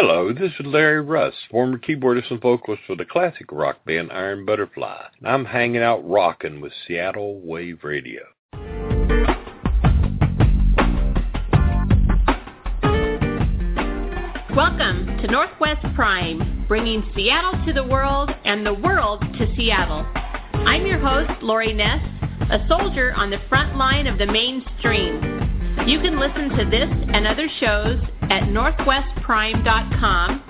Hello, this is Larry Russ, former keyboardist and vocalist for the classic rock band Iron Butterfly. and I'm hanging out rocking with Seattle Wave Radio. Welcome to Northwest Prime, bringing Seattle to the world and the world to Seattle. I'm your host, Lori Ness, a soldier on the front line of the mainstream. You can listen to this and other shows at northwestprime.com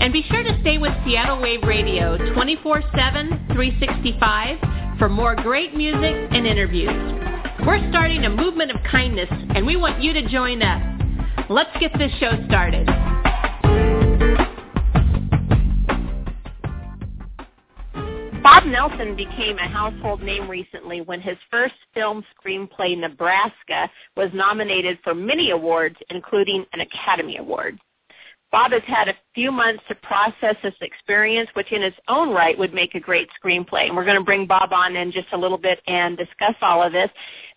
and be sure to stay with Seattle Wave Radio 24-7, 365 for more great music and interviews. We're starting a movement of kindness and we want you to join us. Let's get this show started. Bob Nelson became a household name recently when his first film screenplay, Nebraska, was nominated for many awards, including an Academy Award. Bob has had a few months to process this experience, which in its own right would make a great screenplay. And we're going to bring Bob on in just a little bit and discuss all of this.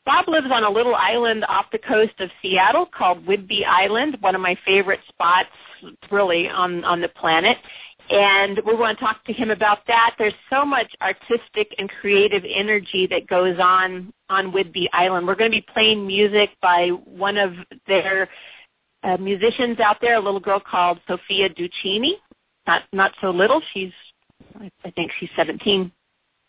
Bob lives on a little island off the coast of Seattle called Whidbey Island, one of my favorite spots really on, on the planet and we want to talk to him about that. There's so much artistic and creative energy that goes on on Whidbey Island. We're going to be playing music by one of their uh, musicians out there, a little girl called Sophia Duccini. Not not so little. She's I think she's 17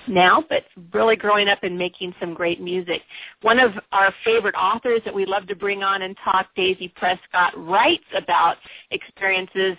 now, but really growing up and making some great music. One of our favorite authors that we love to bring on and talk, Daisy Prescott, writes about experiences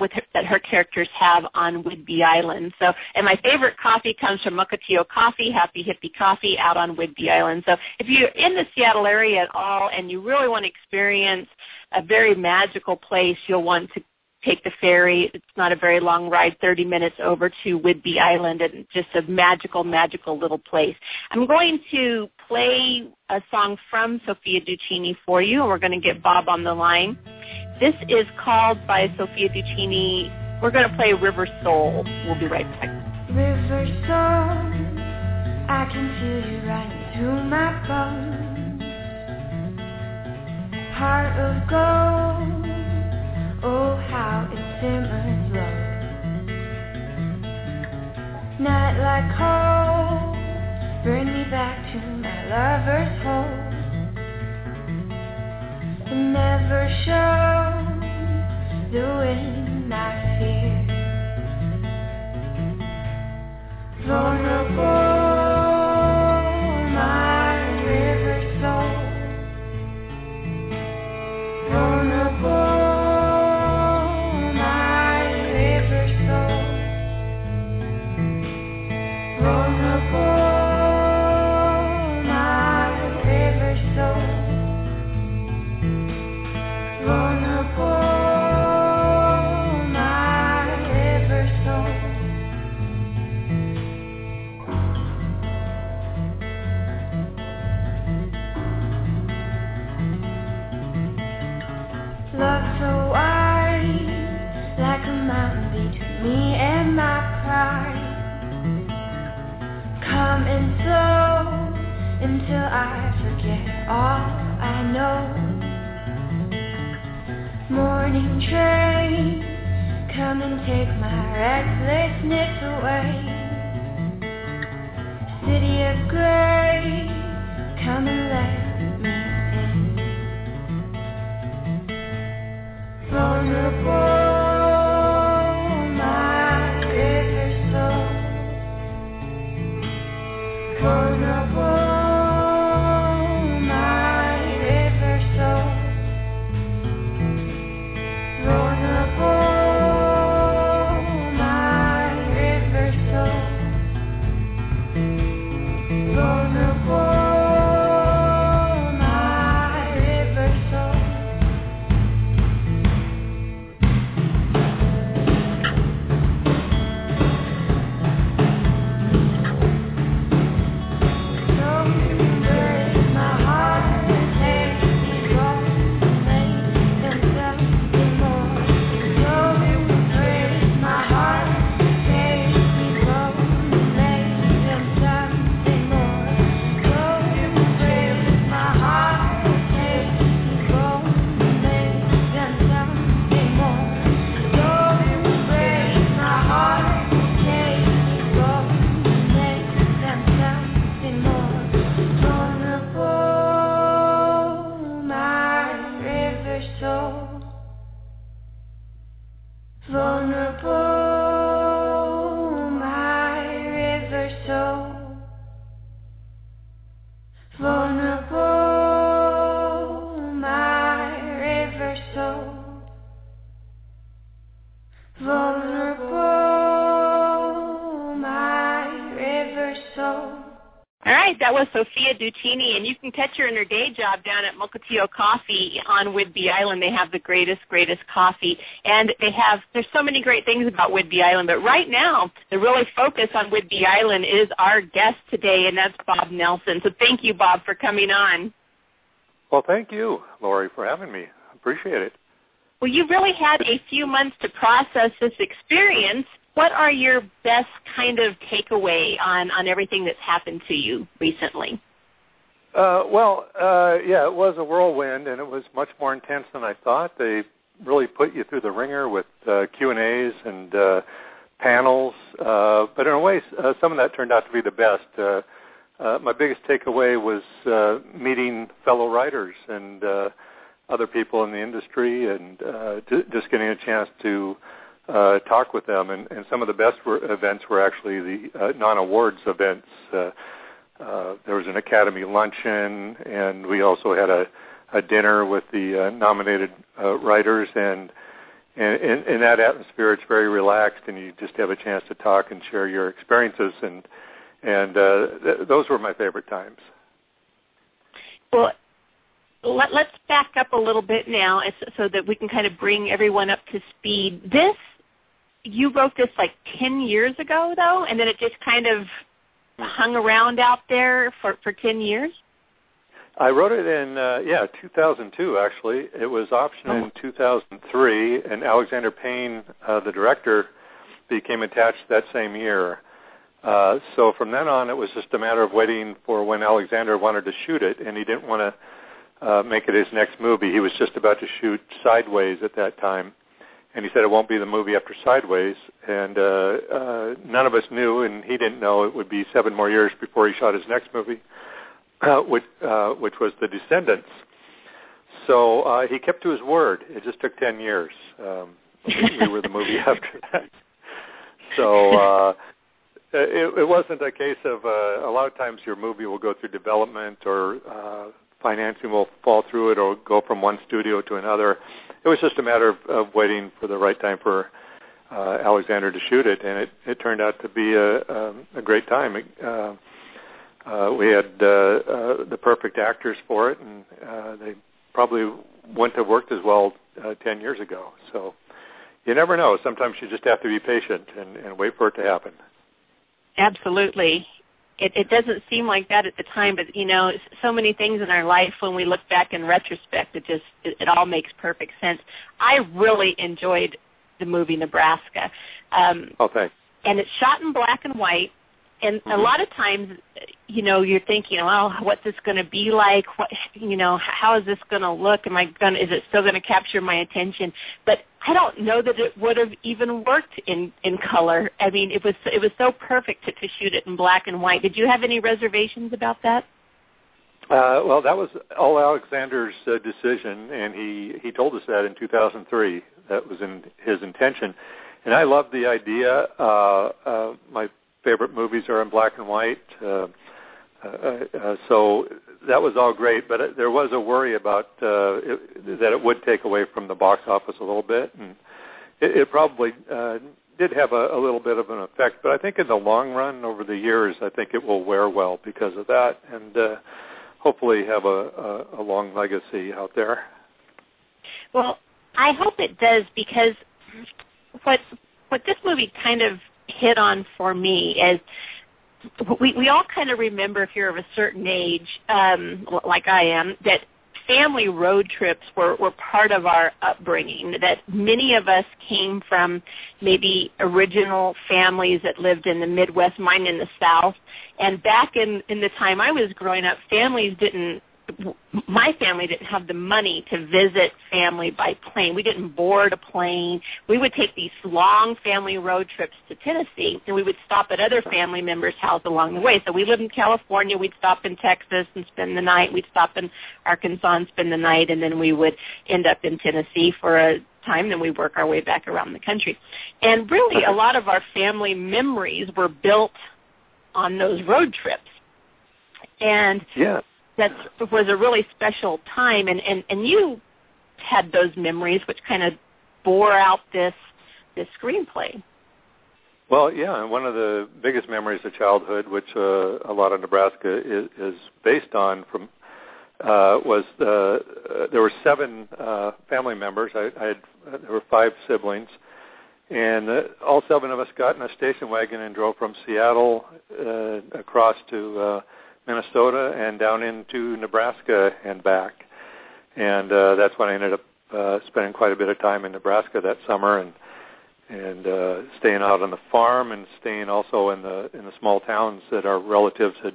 with her, that her characters have on Whidbey Island. So, and my favorite coffee comes from Mukilteo Coffee, Happy Hippie Coffee, out on Whidbey Island. So, if you're in the Seattle area at all and you really want to experience a very magical place, you'll want to take the ferry. It's not a very long ride, 30 minutes over to Whidbey Island and just a magical, magical little place. I'm going to play a song from Sophia Duccini for you and we're going to get Bob on the line. This is called by Sophia Duccini. We're going to play River Soul. We'll be right back. River Soul, I can feel you running through my bones. Heart of gold, oh how it simmers low. Night like cold, bring me back to my lover's home never show the wind I fear. Vulnerable. snipped away. Duccini, and you can catch her in her day job down at Mukilteo Coffee on Whidbey Island. They have the greatest, greatest coffee, and they have there's so many great things about Whidbey Island. But right now, the really focus on Whidbey Island is our guest today, and that's Bob Nelson. So thank you, Bob, for coming on. Well, thank you, Lori, for having me. Appreciate it. Well, you really had a few months to process this experience. What are your best kind of takeaway on, on everything that's happened to you recently? Uh, well, uh, yeah, it was a whirlwind, and it was much more intense than I thought. They really put you through the ringer with uh, Q and A's and uh, panels, uh, but in a way, uh, some of that turned out to be the best. Uh, uh, my biggest takeaway was uh, meeting fellow writers and uh, other people in the industry, and uh, j- just getting a chance to uh, talk with them. And, and some of the best were, events were actually the uh, non-awards events. Uh, uh, there was an Academy luncheon, and we also had a, a dinner with the uh, nominated uh, writers. And, and in, that atmosphere, it's very relaxed, and you just have a chance to talk and share your experiences. And and uh, th- those were my favorite times. Well, let, let's back up a little bit now so that we can kind of bring everyone up to speed. This, you wrote this like 10 years ago, though, and then it just kind of hung around out there for, for 10 years? I wrote it in uh, yeah 2002 actually. It was optioned in 2003, and Alexander Payne, uh, the director, became attached that same year. Uh, so from then on, it was just a matter of waiting for when Alexander wanted to shoot it, and he didn't want to uh, make it his next movie. He was just about to shoot Sideways at that time, and he said it won't be the movie after Sideways. And uh, uh, none of us knew, and he didn't know it would be seven more years before he shot his next movie, uh, which, uh, which was The Descendants. So uh, he kept to his word. It just took ten years. Um, we were the movie after that. So. Uh, it, it wasn't a case of uh, a lot of times your movie will go through development or uh, financing will fall through it or go from one studio to another. It was just a matter of, of waiting for the right time for uh, Alexander to shoot it, and it, it turned out to be a, a, a great time. Uh, uh, we had uh, uh, the perfect actors for it, and uh, they probably wouldn't have worked as well uh, 10 years ago. So you never know. Sometimes you just have to be patient and, and wait for it to happen. Absolutely. It, it doesn't seem like that at the time, but you know, so many things in our life when we look back in retrospect, it just it, it all makes perfect sense. I really enjoyed the movie Nebraska. Um, oh, thanks. And it's shot in black and white. And Mm-hmm. a lot of times, you know, you're thinking, well, what's this going to be like? What, you know, how is this going to look? Am I going? Is it still going to capture my attention? But I don't know that it would have even worked in in color. I mean, it was it was so perfect to, to shoot it in black and white. Did you have any reservations about that? Uh, well, that was all Alexander's uh, decision, and he he told us that in 2003. That was in his intention, and I love the idea. Uh, uh, my favorite movies are in black and white, uh, uh, uh, so that was all great. But it, there was a worry about uh, it, that it would take away from the box office a little bit, and it, it probably uh, did have a, a little bit of an effect. But I think in the long run, over the years, I think it will wear well because of that, and uh, hopefully have a, a, a long legacy out there. Well, I hope it does because what what this movie kind of hit on for me is we we all kind of remember if you're of a certain age, um, like I am, that family road trips were, were part of our upbringing, that many of us came from maybe original families that lived in the Midwest, mine in the South. And back in, in the time I was growing up, families didn't my family didn't have the money to visit family by plane. We didn't board a plane. We would take these long family road trips to Tennessee, and we would stop at other family members' house along the way. So we lived in California. We'd stop in Texas and spend the night. We'd stop in Arkansas and spend the night, and then we would end up in Tennessee for a time. Then we work our way back around the country. And really, a lot of our family memories were built on those road trips. And yeah that was a really special time. And and and you had those memories which kind of bore out this this screenplay. Well yeah and one of the biggest memories of childhood which uh, a lot of nebraska is, is based on from uh, was uh, there were seven uh, family members. I, I had there were five siblings, and uh, all seven of us got in a station wagon and drove from Seattle uh, across to uh, Minnesota and down into Nebraska and back. And uh, that's when I ended up uh, spending quite a bit of time in Nebraska that summer and and uh, staying out on the farm and staying also in the in the small towns that our relatives had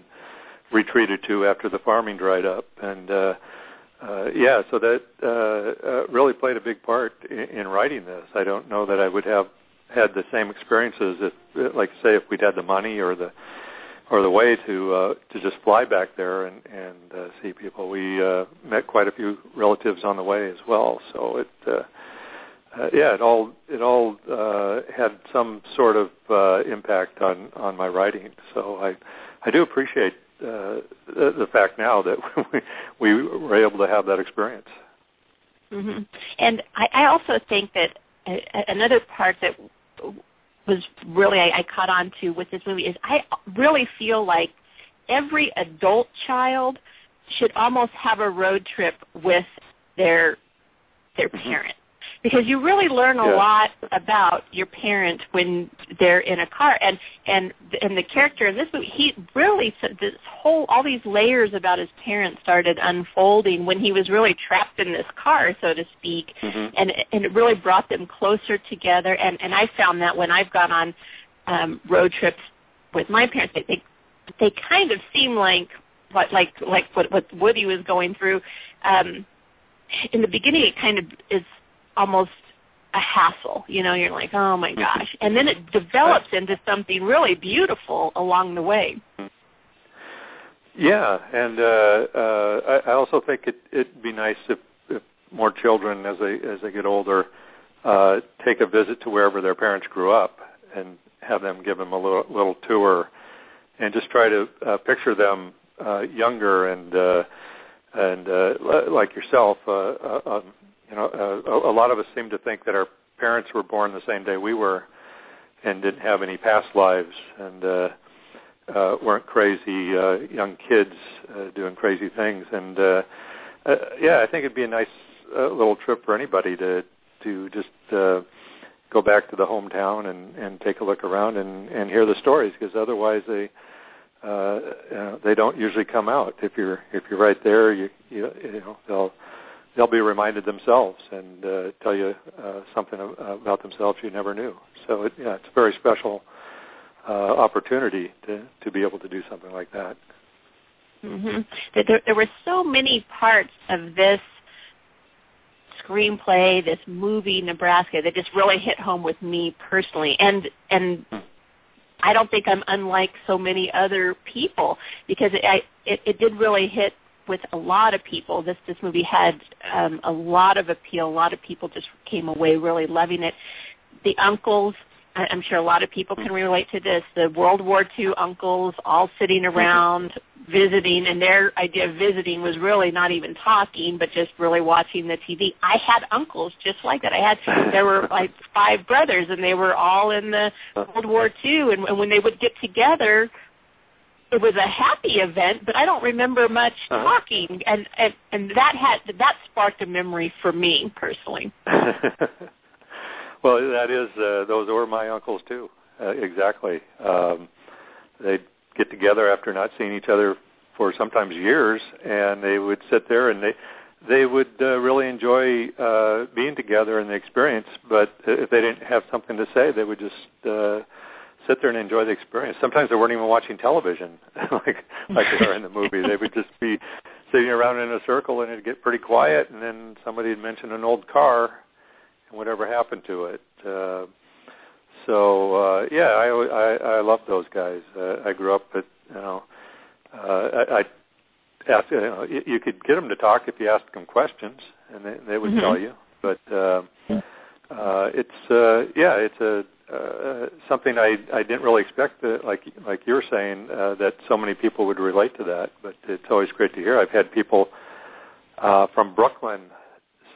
retreated to after the farming dried up. And uh, uh, yeah, so that uh, uh, really played a big part in, in writing this. I don't know that I would have had the same experiences if, like, say, if we'd had the money or the or the way to uh, to just fly back there and and uh, see people. We uh, met quite a few relatives on the way as well. So it uh, uh, yeah, it all it all uh, had some sort of uh, impact on on my writing. So I I do appreciate uh, the, the fact now that we we were able to have that experience. Mm-hmm. And I, I also think that another part that was really I, I caught on to with this movie is I really feel like every adult child should almost have a road trip with their their mm-hmm. Because you really learn a yeah. lot about your parent when they're in a car and and and the character in this movie he really this whole all these layers about his parents started unfolding when he was really trapped in this car so to speak mm-hmm. and and it really brought them closer together and and I found that when I've gone on um road trips with my parents they they, they kind of seem like what like like what what Woody was going through um in the beginning it kind of is almost a hassle. You know, you're like, oh my gosh, and then it develops into something really beautiful along the way. Yeah, and uh, uh, I, I also think it, it'd be nice if, if more children, as they as they get older, uh, take a visit to wherever their parents grew up and have them give them a little, little tour, and just try to uh, picture them uh, younger and uh, and uh, like yourself, uh, uh, um, you know, uh, a, lot of us seem to think that our parents were born the same day we were and didn't have any past lives and uh, uh, weren't crazy uh, young kids uh, doing crazy things. And uh, uh, yeah, I think it'd be a nice uh, little trip for anybody to to just uh, go back to the hometown and and take a look around and and hear the stories because otherwise they uh, know, they don't usually come out. If you're if you're right there, you you, you know they'll they'll be reminded themselves and uh, tell you uh, something about themselves you never knew. So it, yeah, it's a very special uh, opportunity to to be able to do something like that. Mm-hmm. There, there were so many parts of this screenplay, this movie, Nebraska, that just really hit home with me personally, and and. I don't think I'm unlike so many other people because it, I, it, it did really hit with a lot of people. This this movie had um, a lot of appeal. A lot of people just came away really loving it. The uncles, I'm sure a lot of people can relate to this. The World War II uncles all sitting around visiting, and their idea of visiting was really not even talking, but just really watching the TV. I had uncles just like that. I had there were like five brothers, and they were all in the World War II, and, and when they would get together it was a happy event, but I don't remember much uh-huh. talking, and, and and that had that sparked a memory for me personally. well, that is uh, those were my uncles too. Uh, exactly. Um, they'd get together after not seeing each other for sometimes years, and they would sit there and they they would uh, really enjoy uh, being together in the experience. But if they didn't have something to say, they would just uh, sit there and enjoy the experience. Sometimes they weren't even watching television, like like they are in the movie. They would just be sitting around in a circle and it'd get pretty quiet, and then somebody'd mention an old car and whatever happened to it. Uh, so uh, yeah, I, I I love those guys. Uh, I grew up at you know uh, I, I asked you know you, could get them to talk if you asked them questions, and they they would Mhm. tell you. But uh, uh, it's uh, yeah, it's a uh, something I I didn't really expect that like like you're saying uh, that so many people would relate to that. But it's always great to hear. I've had people uh, from Brooklyn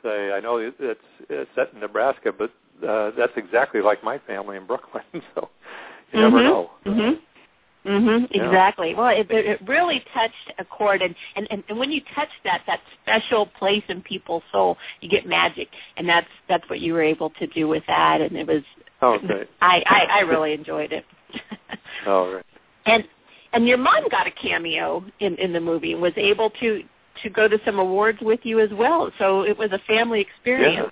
say, I know it- it's it's set in Nebraska, but uh, that's exactly like my family in Brooklyn. so you never Mhm. know. Mhm. Mhm. Yeah. Exactly. Well, it, it really touched a chord, and, and and when you touch that that special place in people's soul, you get magic, and that's that's what you were able to do with that, and it was. Oh, great. I I, I really enjoyed it. Oh, right. and and your mom got a cameo in in the movie and was able to to go to some awards with you as well. So it was a family experience.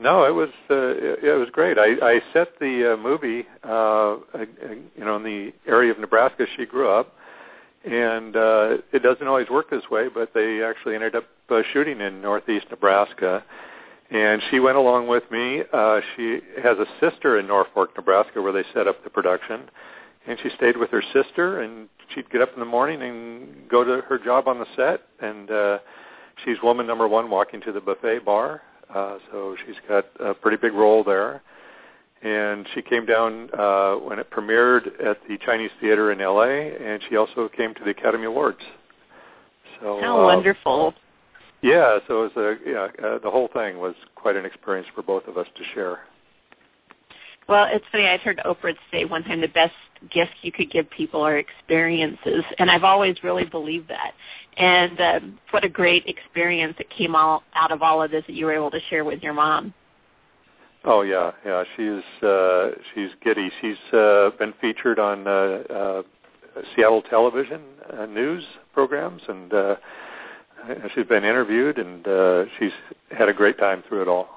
No, it was uh, it, was great. I, I set the uh, movie, uh, you know, in the area of Nebraska she grew up, and uh, it doesn't always work this way, but they actually ended up uh, shooting in northeast Nebraska, and she went along with me. Uh, she has a sister in Norfolk, Nebraska, where they set up the production, and she stayed with her sister, and she'd get up in the morning and go to her job on the set, and uh, she's woman number one walking to the buffet bar. Uh, so she's got a pretty big role there. And she came down uh, when it premiered at the Chinese Theater in L.A., and she also came to the Academy Awards. So How uh, wonderful. Yeah, so it was a yeah, uh, the whole thing was quite an experience for both of us to share. Well, it's funny. I'd heard Oprah say one time the best gift you could give people are experiences, and I've always really believed that. And um, what a great experience that came all, out of all of this that you were able to share with your mom. Oh yeah, yeah. She's uh, she's giddy. She's uh, been featured on uh, uh, Seattle television uh, news programs, and uh, she's been interviewed, and uh, she's had a great time through it all.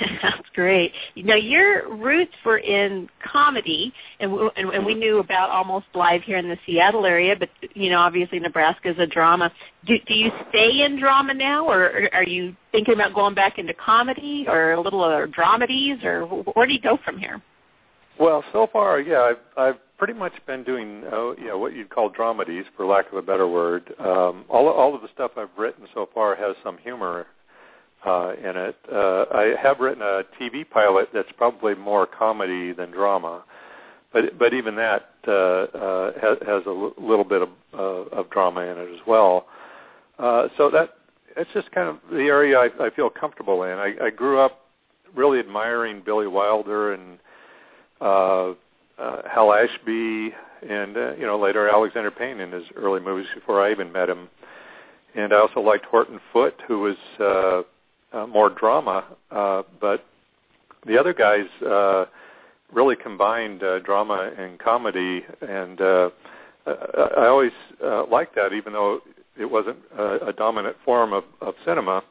That's great. Now your roots were in comedy, and, and and we knew about Almost Live here in the Seattle area, but you know, obviously Nebraska is a drama. Do do you stay in drama now, or, or are you thinking about going back into comedy, or a little or dramedies, or where do you go from here? Well, so far, yeah, I've I've pretty much been doing uh, you know what you'd call dramedies, for lack of a better word. Um, all all of the stuff I've written so far has some humor uh, in it. Uh, I have written a TV pilot that's probably more comedy than drama, but but even that uh, uh, has, a little bit of, uh, of drama in it as well. Uh, so that it's just kind of the area I, I feel comfortable in. I, I grew up really admiring Billy Wilder and uh, uh, Hal Ashby, and uh, you know later Alexander Payne in his early movies before I even met him. And I also liked Horton Foote, who was uh, uh, more drama, uh, but the other guys uh, really combined uh, drama and comedy, and uh, uh, I always uh, liked that, even though it wasn't a, a dominant form of, of cinema.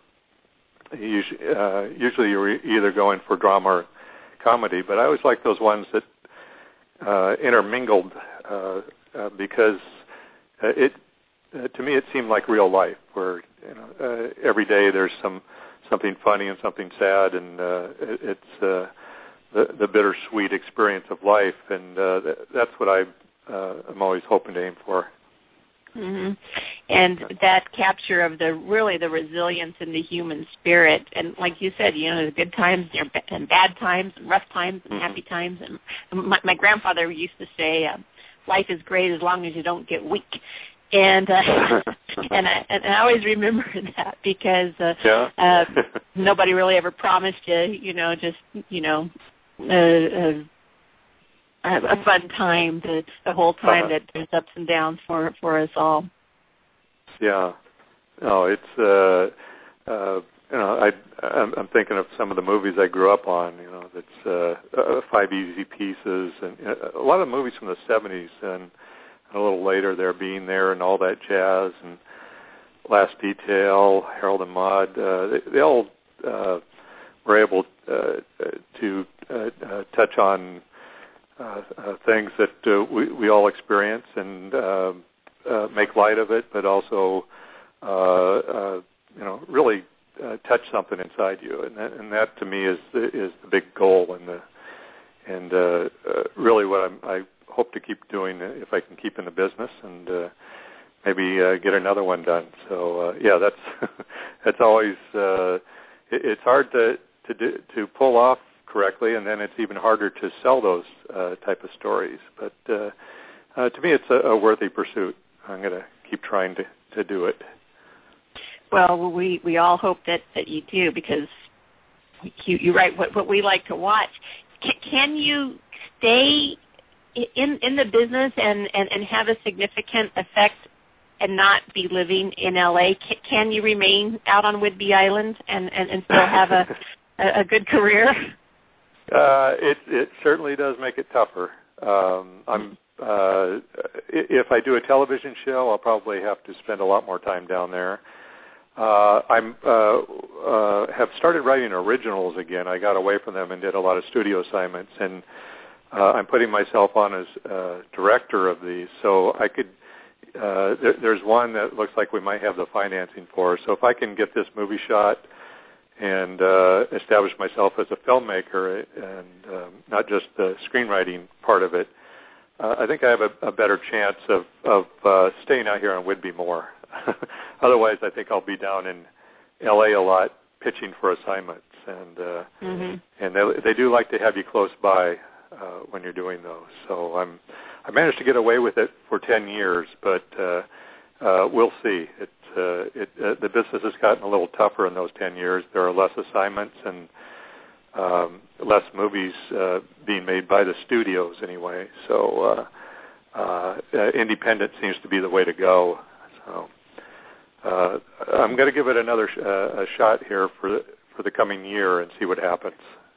Usually, uh, usually you were either going for drama or comedy, but I always liked those ones that uh, intermingled uh, uh, because uh, it uh, to me it seemed like real life, where you know uh, every day there's some something funny and something sad, and uh, it, it's uh, the, the bittersweet experience of life, and uh, th- that's what I uh, am always hoping to aim for. hmm And that capture of the really the resilience in the human spirit, and like you said, you know, there's good times and bad times, and rough times and happy times. And my, my grandfather used to say, uh, "Life is great as long as you don't get weak." And uh, and I and I always remember that because uh, Yeah. uh, nobody really ever promised you, you know, just you know, a, a, a fun time the the whole time Uh-huh. that there's ups and downs for for us all. Yeah. No, it's uh uh you know, I I'm, I'm thinking of some of the movies I grew up on, you know, that's uh, uh Five Easy Pieces and uh, a lot of movies from the 70s and a little later there being there and all that jazz and Last Detail, Harold and Maude, uh they, they all uh were able uh, to uh, uh, touch on uh, uh, things that uh, we, we all experience and uh, uh, make light of it, but also uh, uh, you know really uh, touch something inside you, and that, and that to me is the, is the big goal and the and uh, uh, really what I'm, I hope to keep doing if I can keep in the business and uh, maybe uh, get another one done. So uh, yeah, that's that's always uh, it, it's hard to to do, to pull off correctly, and then it's even harder to sell those uh, type of stories. But uh, uh, to me, it's a, a worthy pursuit. I'm going to keep trying to to do it. Well, we we all hope that that you do because you you write what what we like to watch. Can, can you stay in in the business and, and and have a significant effect and not be living in LA? Can, can you remain out on Whidbey Island and and, and still have a, a a good career? Uh, it it certainly does make it tougher. Um, I'm uh, if I do a television show, I'll probably have to spend a lot more time down there. Uh, I'm uh, uh, have started writing originals again. I got away from them and did a lot of studio assignments, and uh, I'm putting myself on as uh, director of these. So I could. Uh, there, there's one that looks like we might have the financing for. So if I can get this movie shot and uh, establish myself as a filmmaker and um, not just the screenwriting part of it, uh, I think I have a, a better chance of of uh, staying out here on Whidbey more. Otherwise, I think I'll be down in L.A. a lot pitching for assignments, and uh, mm-hmm. and they they do like to have you close by uh, when you're doing those. So I'm I managed to get away with it for ten years, but uh, uh, we'll see. It uh, it uh, the business has gotten a little tougher in those ten years. There are less assignments and um, less movies uh, being made by the studios anyway. So uh, uh, independent seems to be the way to go. So uh, I'm going to give it another sh- uh, a shot here for the, for the coming year and see what happens.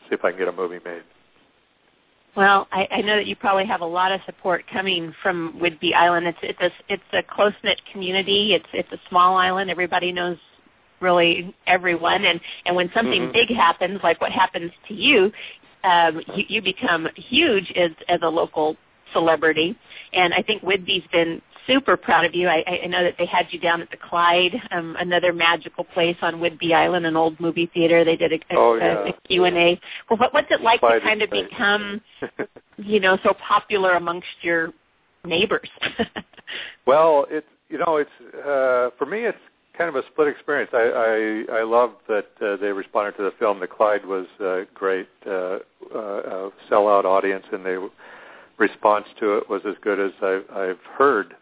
See if I can get a movie made. Well, I, I know that you probably have a lot of support coming from Whidbey Island. It's it's a it's a close knit community. It's it's a small island. Everybody knows really everyone, and and when something mm-hmm. big happens, like what happens to you, um, you, you become huge as as a local celebrity. And I think Whidbey's been super proud of you. I, I know that they had you down at the Clyde, um, another magical place on Whidbey Island, an old movie theater. They did a, a, oh, yeah. a, a Q and A. Well, what, what's it like Clyde to kind of become, you know, so popular amongst your neighbors? well, it's you know, it's uh, for me, it's kind of a split experience. I I, I love that uh, they responded to the film. The Clyde was a great uh, uh, uh, sellout audience, and they response to it was as good as I've, I've heard.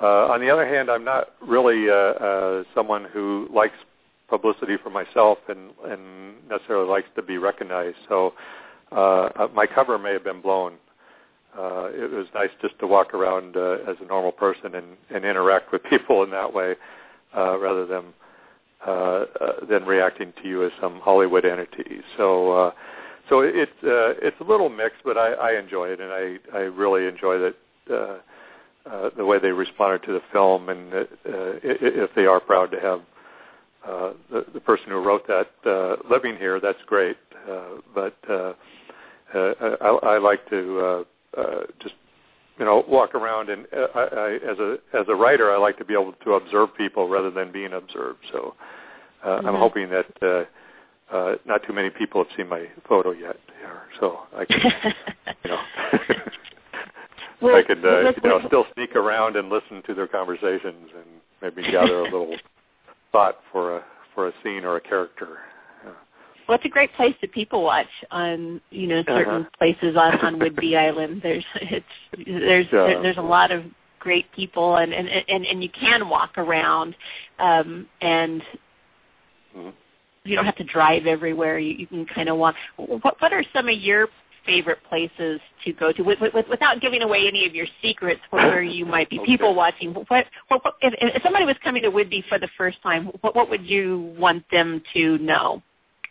Uh, on the other hand, I'm not really uh, uh, someone who likes publicity for myself and, and necessarily likes to be recognized. So uh, uh, my cover may have been blown. Uh, it was nice just to walk around uh, as a normal person and, and interact with people in that way, uh, rather than uh, uh, than reacting to you as some Hollywood entity. So. Uh, so it's uh, it's a little mixed, but I, I enjoy it, and I I really enjoy that uh, uh, the way they responded to the film, and uh, if they are proud to have uh, the, the person who wrote that uh, living here, that's great. Uh, but uh, uh, I, I like to uh, uh, just you know walk around, and uh, I, I, as a as a writer, I like to be able to observe people rather than being observed. So uh, mm-hmm. I'm hoping that. Uh, uh, not too many people have seen my photo yet, here, so I can, you know, well, I could, uh, you know, still sneak around and listen to their conversations and maybe gather a little thought for a for a scene or a character. Well, it's a great place to people watch on you know certain uh-huh. places on on Whidbey Island. There's it's there's yeah. there's a lot of great people and and and, and you can walk around um and mm-hmm you don't have to drive everywhere. You, you can kind of walk. What, what are some of your favorite places to go to with, with, without giving away any of your secrets where you might be okay. people watching? What, what, what, if, if somebody was coming to Whidbey for the first time, what, what would you want them to know?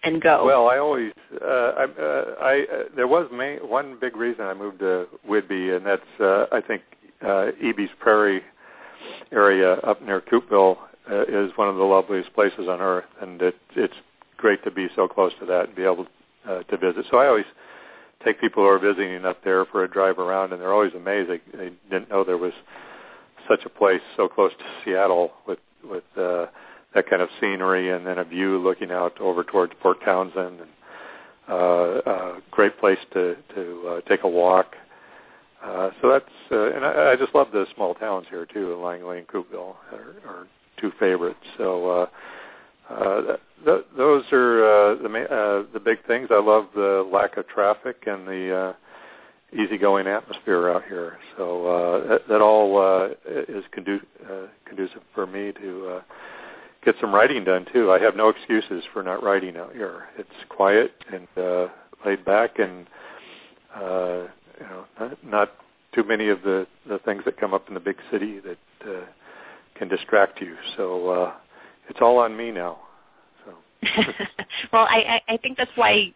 and go? Well, I always, uh, I, uh, I uh, there was main, one big reason I moved to Whidbey, and that's uh, I think uh, Ebey's Prairie area up near Coupeville uh, is one of the loveliest places on earth, and it, it's great to be so close to that and be able uh, to visit. So I always take people who are visiting up there for a drive around, and they're always amazed. They, they didn't know there was such a place so close to Seattle with with uh, that kind of scenery and then a view looking out over towards Port Townsend and uh, a great place to to uh, take a walk. Uh, so that's uh, and I, I just love the small towns here too. Langley and Coupeville are, are two favorites. So uh, uh, th- those are uh, the ma- uh, the big things. I love the lack of traffic and the uh, easygoing atmosphere out here. So uh, that, that all uh, is condu- uh, conducive for me to uh, get some writing done too. I have no excuses for not writing out here. It's quiet and uh, laid back, and uh, you know, not, not too many of the the things that come up in the big city that uh, can distract you. So uh, it's all on me now. So. well, I, I think that's why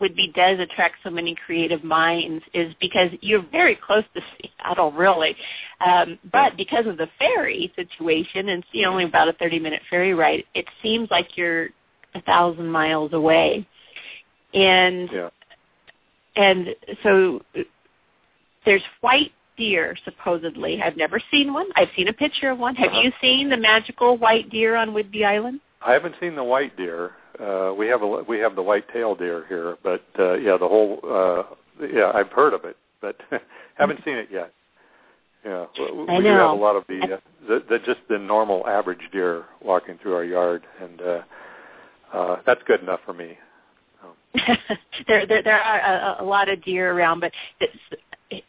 Whidbey does attract so many creative minds is because you're very close to Seattle, really. Um, but because of the ferry situation, and it's only about a 30-minute ferry ride, it seems like you're a thousand miles away. And yeah. and so there's white deer supposedly. I've never seen one. I've seen a picture of one. Have uh-huh. you seen the magical white deer on Whidbey Island? I haven't seen the white deer. Uh, we have a we have the white-tailed deer here, but uh, yeah, the whole uh, yeah, I've heard of it, but haven't seen it yet. Yeah, we, I we know. do have a lot of the, uh, the, the just the normal average deer walking through our yard, and uh, uh, that's good enough for me. there, there, there are a, a lot of deer around, but it's,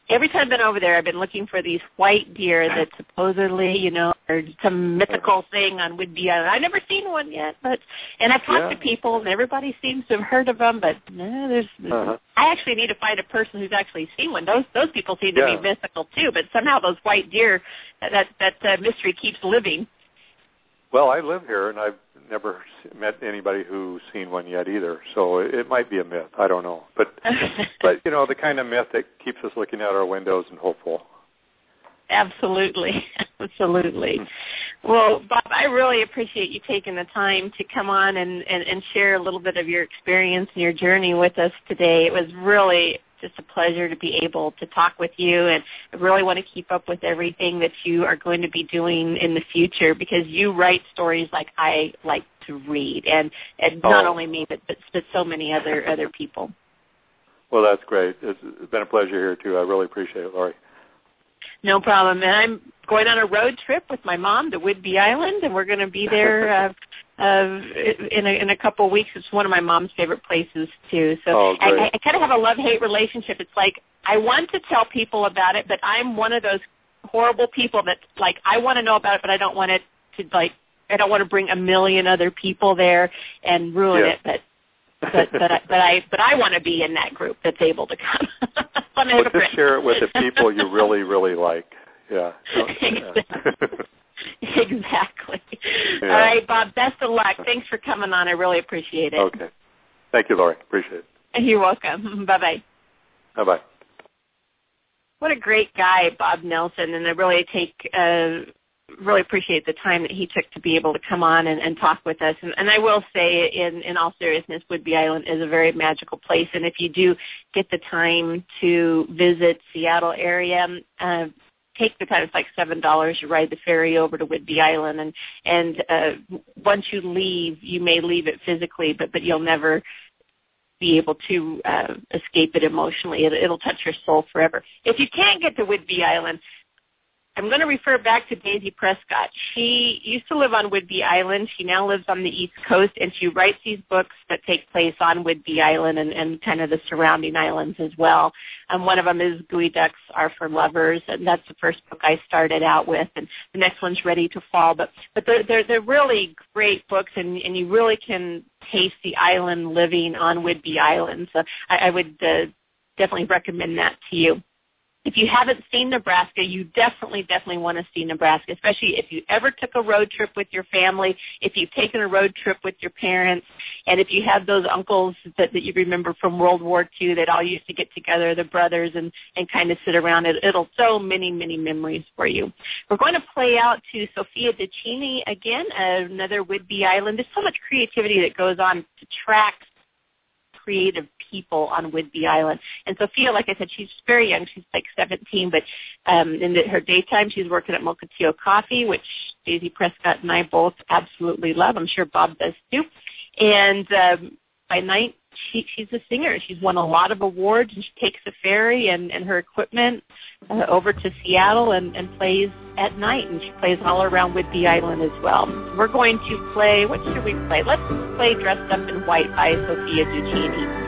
every time I've been over there, I've been looking for these white deer that supposedly, you know, are some mythical thing on Whidbey Island. I've never seen one yet, but and I've talked Yeah. to people, and everybody seems to have heard of them, but no, there's. Uh-huh. I actually need to find a person who's actually seen one. Those those people seem to Yeah. be mythical too, but somehow those white deer, that that uh, mystery keeps living. Well, I live here, and I've never met anybody who's seen one yet either. So it, might be a myth. I don't know, but but you know the kind of myth that keeps us looking out our windows and hopeful. Absolutely, absolutely. Well, Bob, I really appreciate you taking the time to come on and, and, and share a little bit of your experience and your journey with us today. It was really just a pleasure to be able to talk with you, and I really want to keep up with everything that you are going to be doing in the future because you write stories like I like to read, and, and not Oh. only me, but, but but so many other other people. Well, that's great. It's been a pleasure here too. I really appreciate it, Laurie. No problem. And I'm going on a road trip with my mom to Whidbey Island, and we're going to be there uh, uh, in a, in a couple of weeks. It's one of my mom's favorite places too. So Oh, I. I, I kind of have a love-hate relationship. It's like I want to tell people about it, but I'm one of those horrible people that like I want to know about it, but I don't want it to like I don't want to bring a million other people there and ruin Yeah. it. But but but I, but I but I want to be in that group that's able to come. Well, just share it with the people you really, really like. Yeah. Yeah. exactly. Yeah. All right, Bob. Best of luck. Thanks for coming on. I really appreciate it. okay. Thank you, Laurie. Appreciate it. You're welcome. Bye bye. Bye bye. What a great guy, Bob Nelson, and I really take uh, really appreciate the time that he took to be able to come on and, and talk with us. And, and I will say, in in all seriousness, Whidbey Island is a very magical place. And if you do get the time to visit Seattle area, uh, take the time. It's like seven dollars. You ride the ferry over to Whidbey Island, and and uh, once you leave, you may leave it physically, but but you'll never be able to uh, escape it emotionally. It, it'll touch your soul forever. If you can't get to Whidbey Island, I'm going to refer back to Daisy Prescott. She used to live on Whidbey Island. She now lives on the East Coast, and she writes these books that take place on Whidbey Island and, and kind of the surrounding islands as well. Um, one of them is Geoducks Are for Lovers, and that's the first book I started out with, and the next one's Ready to Fall. But but they're they're, they're really great books, and, and you really can taste the island living on Whidbey Island. So I, I would uh, definitely recommend that to you if you haven't seen Nebraska, you definitely, definitely want to see Nebraska, especially if you ever took a road trip with your family, if you've taken a road trip with your parents, and if you have those uncles that, that you remember from World War II that all used to get together, the brothers, and, and kind of sit around. It, it'll so many, many memories for you. We're going to play out to Sophia Duccini again, another Whidbey Island. There's so much creativity that goes on to track creative people on Whidbey Island. And Sophia, like I said, she's very young. She's like 17, but um, in the, her daytime, she's working at Mukilteo Coffee, which Daisy Prescott and I both absolutely love. I'm sure Bob does too. And um, by night, she she's a singer. She's won a lot of awards, and she takes a ferry and and her equipment uh, over to Seattle and and plays at night, and she plays all around Whidbey Island as well. We're going to play. What should we play? Let's play "Dressed Up in White" by Sophia Duccini.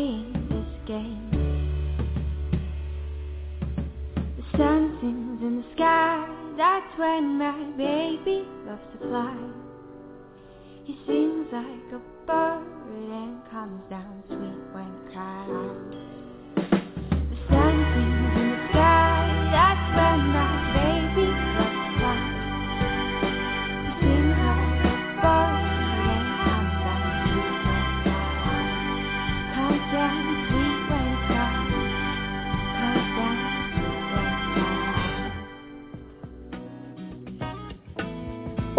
Playing this game. The sun sings in the sky, that's when my baby loves to fly. He sings like a bird and comes down sweet when it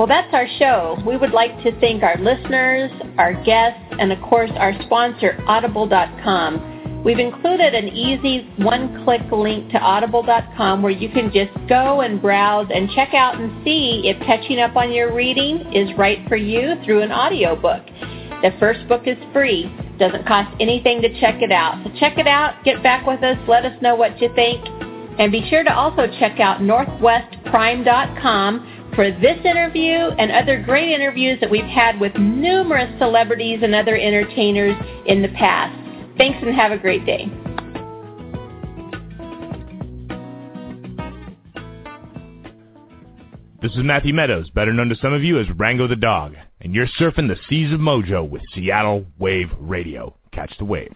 Well, that's our show. We would like to thank our listeners, our guests, and of course our sponsor, Audible.com. We've included an easy one-click link to Audible.com where you can just go and browse and check out and see if catching up on your reading is right for you through an audiobook. The first book is free. Doesn't cost anything to check it out. So check it out, get back with us, let us know what you think. And be sure to also check out northwestprime.com for this interview and other great interviews that we've had with numerous celebrities and other entertainers in the past. Thanks and have a great day. This is Matthew Meadows, better known to some of you as Rango the Dog, and you're surfing the seas of mojo with Seattle Wave Radio. Catch the wave.